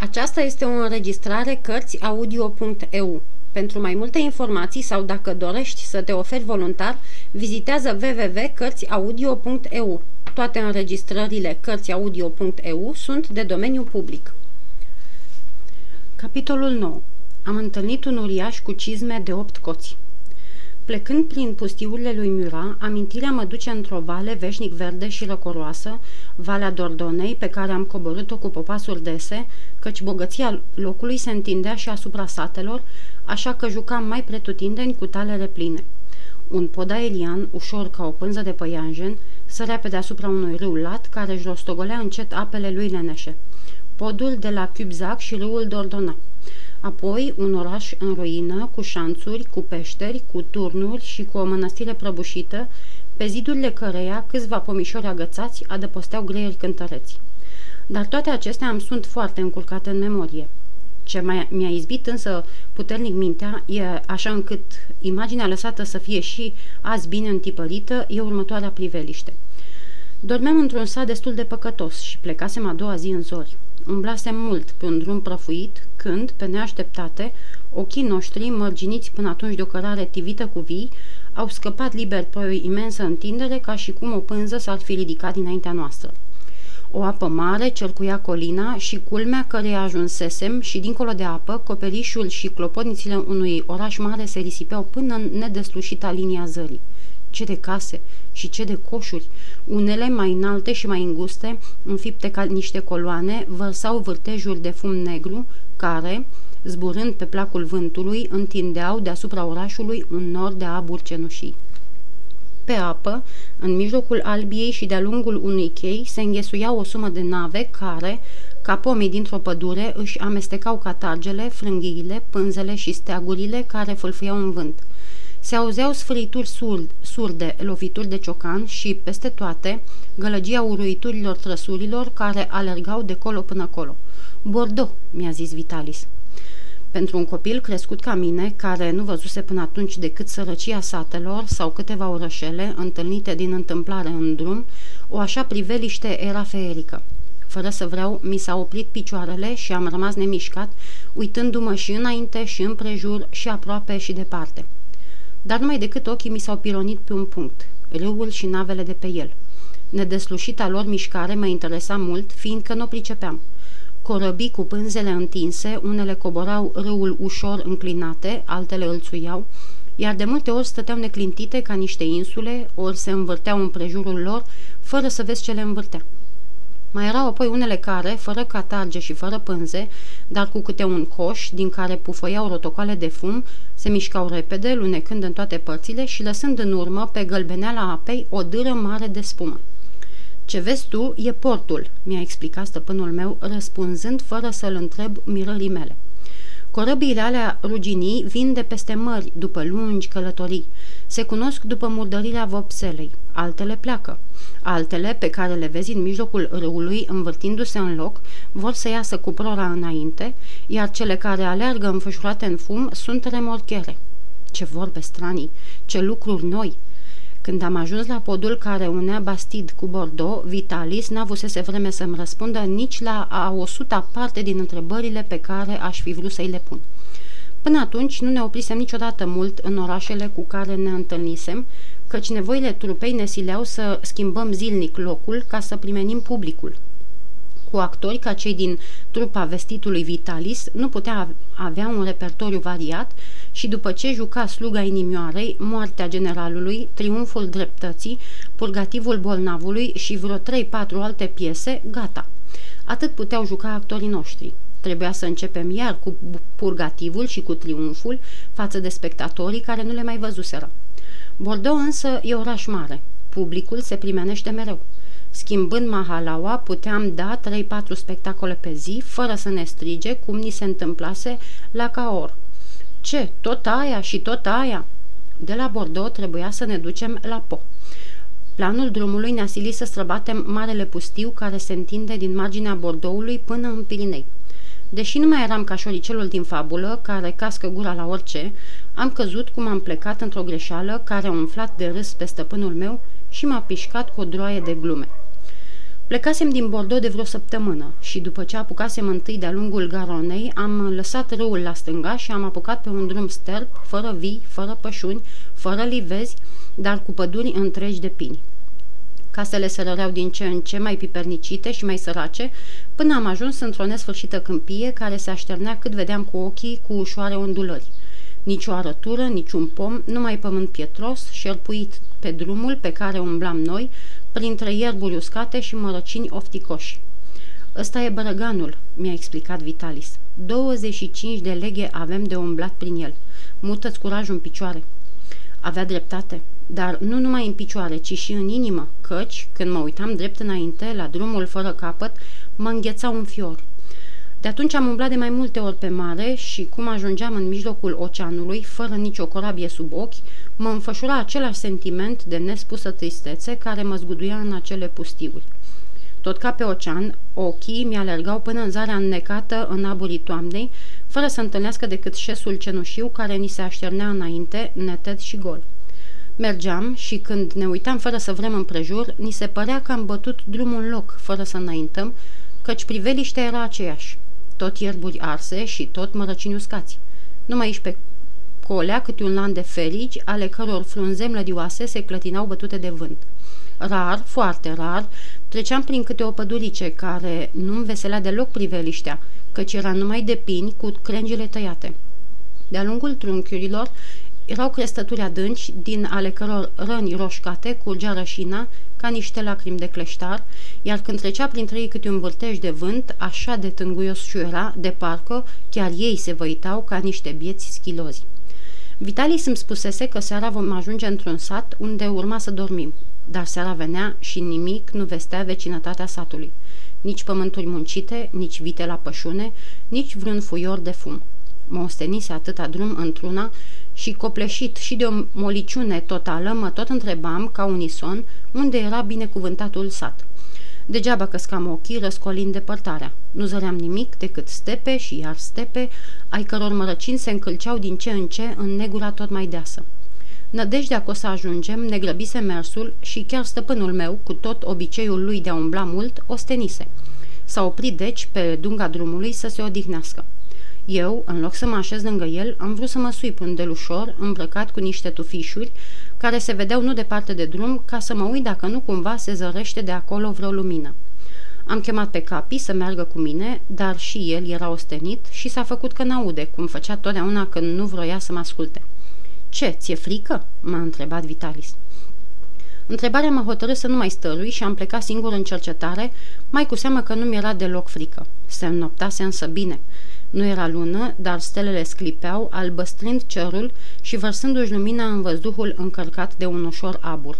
Aceasta este o înregistrare Cărțiaudio.eu. Pentru mai multe informații sau dacă dorești să te oferi voluntar, vizitează www.cărțiaudio.eu. Toate înregistrările Cărțiaudio.eu sunt de domeniu public. Capitolul 9. Am întâlnit un uriaș cu cizme de opt coți. Plecând prin pustiurile lui Mura, amintirea mă duce într-o vale veșnic verde și răcoroasă, Valea Dordonei, pe care am coborât-o cu popasuri dese, căci bogăția locului se întindea și asupra satelor, așa că jucam mai pretutindeni cu talere pline. Un podaelian, ușor ca o pânză de păianjen, sărea pe deasupra unui râu lat care își rostogolea încet apele lui leneșe. Podul de la Cubzac și râul Dordona. Apoi un oraș în ruină, cu șanțuri, cu peșteri, cu turnuri și cu o mănăstire prăbușită, pe zidurile căreia câțiva pomișori agățați adăposteau greieri cântăreți. Dar toate acestea îmi sunt foarte încurcate în memorie. Ce mai, mi-a izbit însă puternic mintea e așa încât imaginea lăsată să fie și azi bine întipărită e următoarea priveliște. Dormeam într-un sat destul de păcătos și plecasem a doua zi în zori. Umblasem mult pe un drum prăfuit când, pe neașteptate, ochii noștri, mărginiți până atunci de o cărare tivită cu vii, au scăpat liber pe o imensă întindere ca și cum o pânză s-ar fi ridicat dinaintea noastră. O apă mare cercuia colina și culmea care ajunsesem și dincolo de apă, coperișul și clopotnițile unui oraș mare se risipeau până în nedeslușita linia zării. Ce de case și ce de coșuri! Unele mai înalte și mai înguste, înfipte ca niște coloane, vărsau vârtejuri de fum negru, care, zburând pe placul vântului, întindeau deasupra orașului un nor de abur cenușii. Pe apă, în mijlocul Albiei și de-a lungul unui chei, se înghesuiau o sumă de nave care, ca pomii dintr-o pădure, își amestecau catargele, frânghiile, pânzele și steagurile care fâlfâiau în vânt. Se auzeau sfârituri surd, surde, lovituri de ciocan și, peste toate, gălăgia uruiturilor trăsurilor care alergau de colo până colo. Bordeaux, mi-a zis Vitalis. Pentru un copil crescut ca mine, care nu văzuse până atunci decât sărăcia satelor sau câteva orășele întâlnite din întâmplare în drum, o așa priveliște era feerică. Fără să vreau, mi s-a oprit picioarele și am rămas nemișcat, uitându-mă și înainte și împrejur și aproape și departe. Dar numai decât ochii mi s-au pironit pe un punct, râul și navele de pe el. Nedeslușita lor mișcare mă interesa mult, fiindcă nu o pricepeam – corăbii cu pânzele întinse, unele coborau râul ușor înclinate, altele îl țuiau, iar de multe ori stăteau neclintite ca niște insule, ori se învârteau în prejurul lor, fără să vezi ce le învârtea. Mai erau apoi unele care, fără catarge și fără pânze, dar cu câte un coș din care pufăiau rotocoale de fum, se mișcau repede, lunecând în toate părțile și lăsând în urmă pe gălbeneala apei o dâră mare de spumă. Ce vezi tu e portul, mi-a explicat stăpânul meu, răspunzând fără să-l întreb mirării mele. Corăbiile alea ruginii vin de peste mări, după lungi călătorii. Se cunosc după murdărirea vopselei. Altele pleacă. Altele, pe care le vezi în mijlocul râului, învârtindu-se în loc, vor să iasă cu prora înainte, iar cele care aleargă înfășurate în fum sunt remorchere. Ce vorbe stranii, ce lucruri noi! Când am ajuns la podul care unea Bastid cu Bordeaux, Vitalis n-avusese vreme să-mi răspundă nici la a o suta parte din întrebările pe care aș fi vrut să-i le pun. Până atunci nu ne oprisem niciodată mult în orașele cu care ne întâlnisem, căci nevoile trupei ne sileau să schimbăm zilnic locul ca să primenim publicul cu actori ca cei din trupa vestitului Vitalis, nu putea avea un repertoriu variat și după ce juca sluga inimioarei, moartea generalului, triumful dreptății, purgativul bolnavului și vreo 3-4 alte piese, gata. Atât puteau juca actorii noștri. Trebuia să începem iar cu purgativul și cu triumful față de spectatorii care nu le mai văzuseră. Bordeaux însă e oraș mare. Publicul se primenește mereu. Schimbând mahalaua, puteam da 3-4 spectacole pe zi, fără să ne strige, cum ni se întâmplase la Caor. Ce, tot aia și tot aia? De la Bordeaux trebuia să ne ducem la Po. Planul drumului ne-a silit să străbatem marele pustiu care se întinde din marginea Bordeauxului până în Pirinei. Deși nu mai eram ca șoricelul din fabulă, care cască gura la orice, am căzut cum am plecat într-o greșeală care a umflat de râs pe stăpânul meu și m-a pișcat cu o droaie de glume. Plecasem din Bordeaux de vreo săptămână și după ce apucasem întâi de-a lungul Garonei, am lăsat râul la stânga și am apucat pe un drum sterp, fără vii, fără pășuni, fără livezi, dar cu păduri întregi de pini. Casele se răreau din ce în ce mai pipernicite și mai sărace, până am ajuns într-o nesfârșită câmpie care se așternea cât vedeam cu ochii cu ușoare ondulări. Nici o arătură, nici un pom, numai pământ pietros, șerpuit pe drumul pe care umblam noi, printre ierburi uscate și mărăcini ofticoși. Ăsta e bărăganul, mi-a explicat Vitalis. 25 de leghe avem de umblat prin el. Mută-ți curajul în picioare. Avea dreptate, dar nu numai în picioare, ci și în inimă, căci, când mă uitam drept înainte, la drumul fără capăt, mă îngheța un fior. De atunci am umblat de mai multe ori pe mare și cum ajungeam în mijlocul oceanului, fără nicio corabie sub ochi, mă înfășura același sentiment de nespusă tristețe care mă zguduia în acele pustiuri. Tot ca pe ocean, ochii mi-alergau până în zarea înnecată în aburii toamnei, fără să întâlnească decât șesul cenușiu care ni se așternea înainte, neted și gol. Mergeam și când ne uitam fără să vrem împrejur, ni se părea că am bătut drumul în loc, fără să înaintăm, căci priveliștea era aceeași. Tot ierburi arse și tot mărăcini uscați. Numai aici pe colea câte un lan de ferici, ale căror frunzem lădioase se clătinau bătute de vânt. Rar, foarte rar, treceam prin câte o pădurice care nu-mi veselea deloc priveliștea, căci era numai de pini cu crengile tăiate. De-a lungul trunchiurilor erau crestături adânci, din ale căror răni roșcate curgea rășina ca niște lacrimi de cleștar, iar când trecea printre ei câte un vârtej de vânt, așa de tânguios și era, de parcă chiar ei se văitau ca niște bieți schilozi. Vitalis îmi spusese că seara vom ajunge într-un sat unde urma să dormim, dar seara venea și nimic nu vestea vecinătatea satului. Nici pământuri muncite, nici vite la pășune, nici vreun fuior de fum. Mă ostenise atâta drum într-una și copleșit și de o moliciune totală, mă tot întrebam, ca unison, unde era binecuvântatul sat. Degeaba căscam ochii răscolind depărtarea. Nu zăream nimic decât stepe și iar stepe, ai căror mărăcini se încălceau din ce în ce în negura tot mai deasă. Nădejdea că o să ajungem, ne grăbise mersul și chiar stăpânul meu, cu tot obiceiul lui de a umbla mult, ostenise. S-a oprit deci pe dunga drumului să se odihnească. Eu, în loc să mă așez lângă el, am vrut să mă sui pe un delușor, îmbrăcat cu niște tufișuri, care se vedeau nu departe de drum, ca să mă uit dacă nu cumva se zărește de acolo vreo lumină. Am chemat pe capi să meargă cu mine, dar și el era ostenit și s-a făcut că n-aude, cum făcea totdeauna când nu vroia să mă asculte. Ce, ți-e frică?" m-a întrebat Vitalis. Întrebarea mă hotărâ să nu mai stărui și am plecat singur în cercetare, mai cu seamă că nu mi-era deloc frică. Se înnoptase însă bine. Nu era lună, dar stelele sclipeau, albăstrând cerul și vărsându-și lumina în văzduhul încărcat de un ușor abur.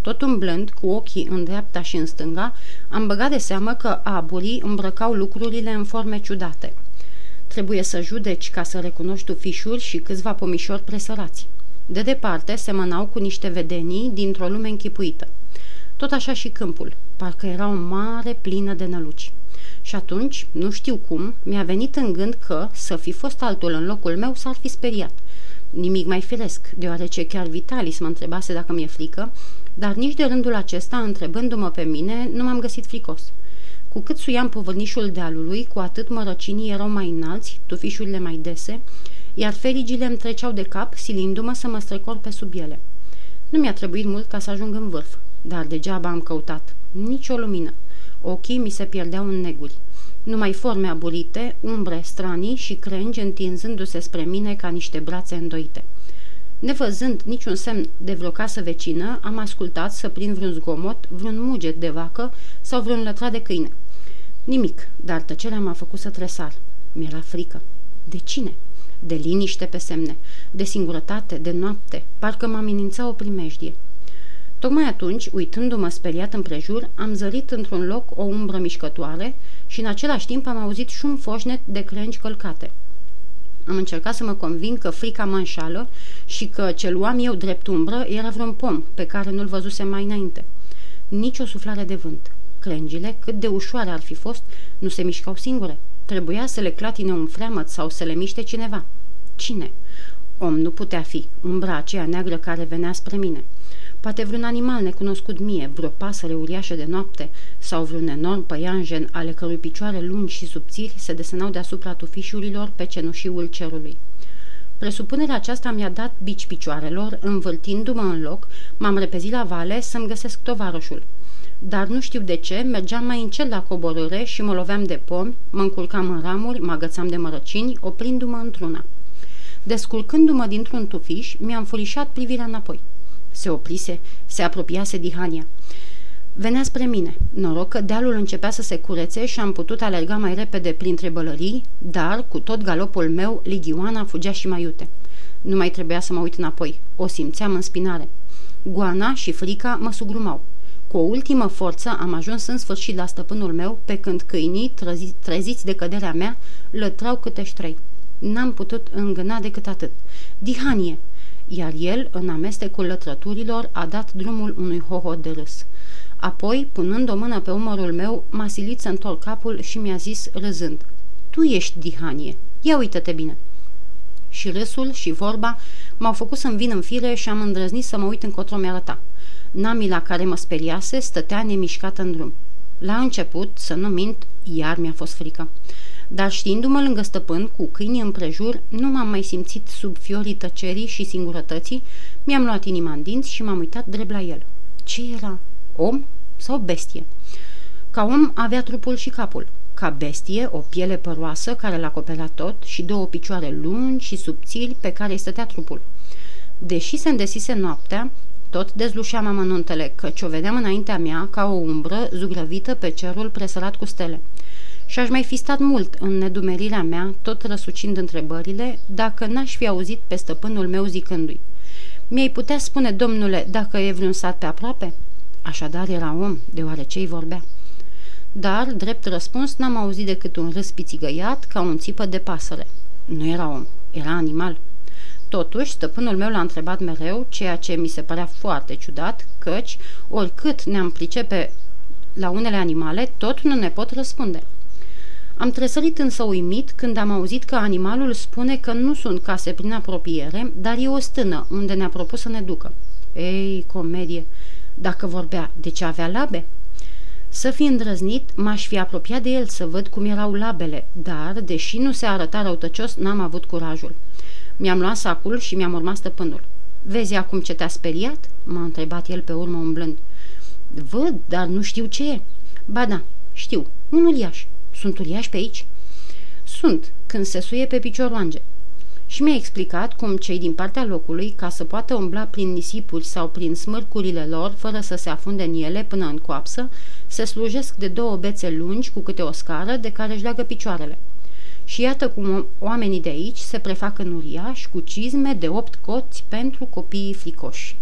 Tot umblând, cu ochii în dreapta și în stânga, am băgat de seamă că aburii îmbrăcau lucrurile în forme ciudate. Trebuie să judeci ca să recunoști fișuri și câțiva pomișori presărați. De departe semănau cu niște vedenii dintr-o lume închipuită. Tot așa și câmpul, parcă era o mare plină de năluci. Și atunci, nu știu cum, mi-a venit în gând că, să fi fost altul în locul meu, s-ar fi speriat. Nimic mai firesc, deoarece chiar Vitalis mă întrebase dacă mi-e frică, dar nici de rândul acesta, întrebându-mă pe mine, nu m-am găsit fricos. Cu cât suiam povărnișul dealului, cu atât mărăcinii erau mai înalți, tufișurile mai dese, iar ferigile îmi treceau de cap, silindu-mă să mă strecor pe sub ele. Nu mi-a trebuit mult ca să ajung în vârf, dar degeaba am căutat. Nici o lumină. Ochii mi se pierdeau în neguri. Numai forme aburite, umbre stranii și crengi întinzându-se spre mine ca niște brațe îndoite. Nevăzând niciun semn de vreo casă vecină, am ascultat să prind vreun zgomot, vreun muget de vacă sau vreun lătrat de câine. Nimic, dar tăcerea m-a făcut să tresar. Mi-era frică. De cine? De liniște pe semne, de singurătate, de noapte, parcă mă amenința o primejdie. Tocmai atunci, uitându-mă speriat împrejur, am zărit într-un loc o umbră mișcătoare și în același timp am auzit și un foșnet de crengi călcate. Am încercat să mă convin că frica mă înșală și că ce luam eu drept umbră era vreun pom pe care nu-l văzusem mai înainte. Nici o suflare de vânt. Crengile, cât de ușoare ar fi fost, nu se mișcau singure. Trebuia să le clatine un freamăt sau să le miște cineva. Cine? Om nu putea fi, umbra aceea neagră care venea spre mine. Poate vreun animal necunoscut mie, vreo pasăre uriașă de noapte sau vreun enorm păianjen ale cărui picioare lungi și subțiri se desenau deasupra tufișurilor pe cenușiul cerului. Presupunerea aceasta mi-a dat bici picioarelor, învârtindu-mă în loc, m-am repezit la vale să-mi găsesc tovarășul. Dar nu știu de ce, mergeam mai încet la coborâre și mă loveam de pomi, mă încurcam în ramuri, mă agățam de mărăcini, oprindu-mă într-una. Desculcându-mă dintr-un tufiș, mi-am furișat privirea înapoi. Se oprise, se apropiase Dihania. Venea spre mine. Noroc că dealul începea să se curețe și am putut alerga mai repede printre bălării, dar, cu tot galopul meu, Ligioana fugea și mai iute. Nu mai trebuia să mă uit înapoi. O simțeam în spinare. Goana și frica mă sugrumau. Cu o ultimă forță am ajuns în sfârșit la stăpânul meu, pe când câinii, trezi, treziți de căderea mea, lătrau câte trei. N-am putut îngâna decât atât. Dihanie! Iar el, în amestecul lătrăturilor, a dat drumul unui hohot de râs. Apoi, punând o mână pe umărul meu, m-a silit să întorc capul și mi-a zis, râzând, Tu ești Dihanie, ia uită-te bine!" Și râsul și vorba m-au făcut să-mi vin în fire și am îndrăznit să mă uit încotro mi-arăta. Namila care mă speriase stătea nemișcată în drum. La început, să nu mint, iar mi-a fost frică. Dar știindu-mă lângă stăpân, cu câinii împrejur, nu m-am mai simțit sub fiorii tăcerii și singurătății, mi-am luat inima în dinți și m-am uitat drept la el. Ce era? Om sau bestie? Ca om avea trupul și capul. Ca bestie, o piele păroasă care l-acoperea tot și două picioare lungi și subțiri pe care îi stătea trupul. Deși se îndesise noaptea, tot dezlușeam amănuntele, căci o vedeam înaintea mea ca o umbră zugrăvită pe cerul presărat cu stele. Și aș mai fi stat mult în nedumerirea mea, tot răsucind întrebările, dacă n-aș fi auzit pe stăpânul meu zicându-i. Mi-ai putea spune, domnule, dacă e vreun sat pe aproape?" Așadar era om, deoarece îi vorbea. Dar, drept răspuns, n-am auzit decât un râs pițigăiat ca un țipă de pasăre. Nu era om, era animal. Totuși, stăpânul meu l-a întrebat mereu, ceea ce mi se părea foarte ciudat, căci, oricât ne-am pricepe la unele animale, tot nu ne pot răspunde. Am tresărit însă uimit când am auzit că animalul spune că nu sunt case prin apropiere, dar e o stână unde ne-a propus să ne ducă. Ei, comedie! Dacă vorbea, de ce avea labe? Să fi îndrăznit, m-aș fi apropiat de el să văd cum erau labele, dar, deși nu se arăta răutăcios, n-am avut curajul. Mi-am luat sacul și mi-am urmat stăpânul. Vezi acum ce te-a speriat?" m-a întrebat el pe urmă umblând. Văd, dar nu știu ce e." Ba da, știu, un uriaș. Sunt uriași pe aici?" Sunt, când se suie pe picioroange." Și mi-a explicat cum cei din partea locului, ca să poată umbla prin nisipuri sau prin smârcurile lor, fără să se afunde în ele până în coapsă, se slujesc de două bețe lungi cu câte o scară de care își leagă picioarele. Și iată cum oamenii de aici se prefac în uriași cu cizme de opt coți pentru copiii fricoși.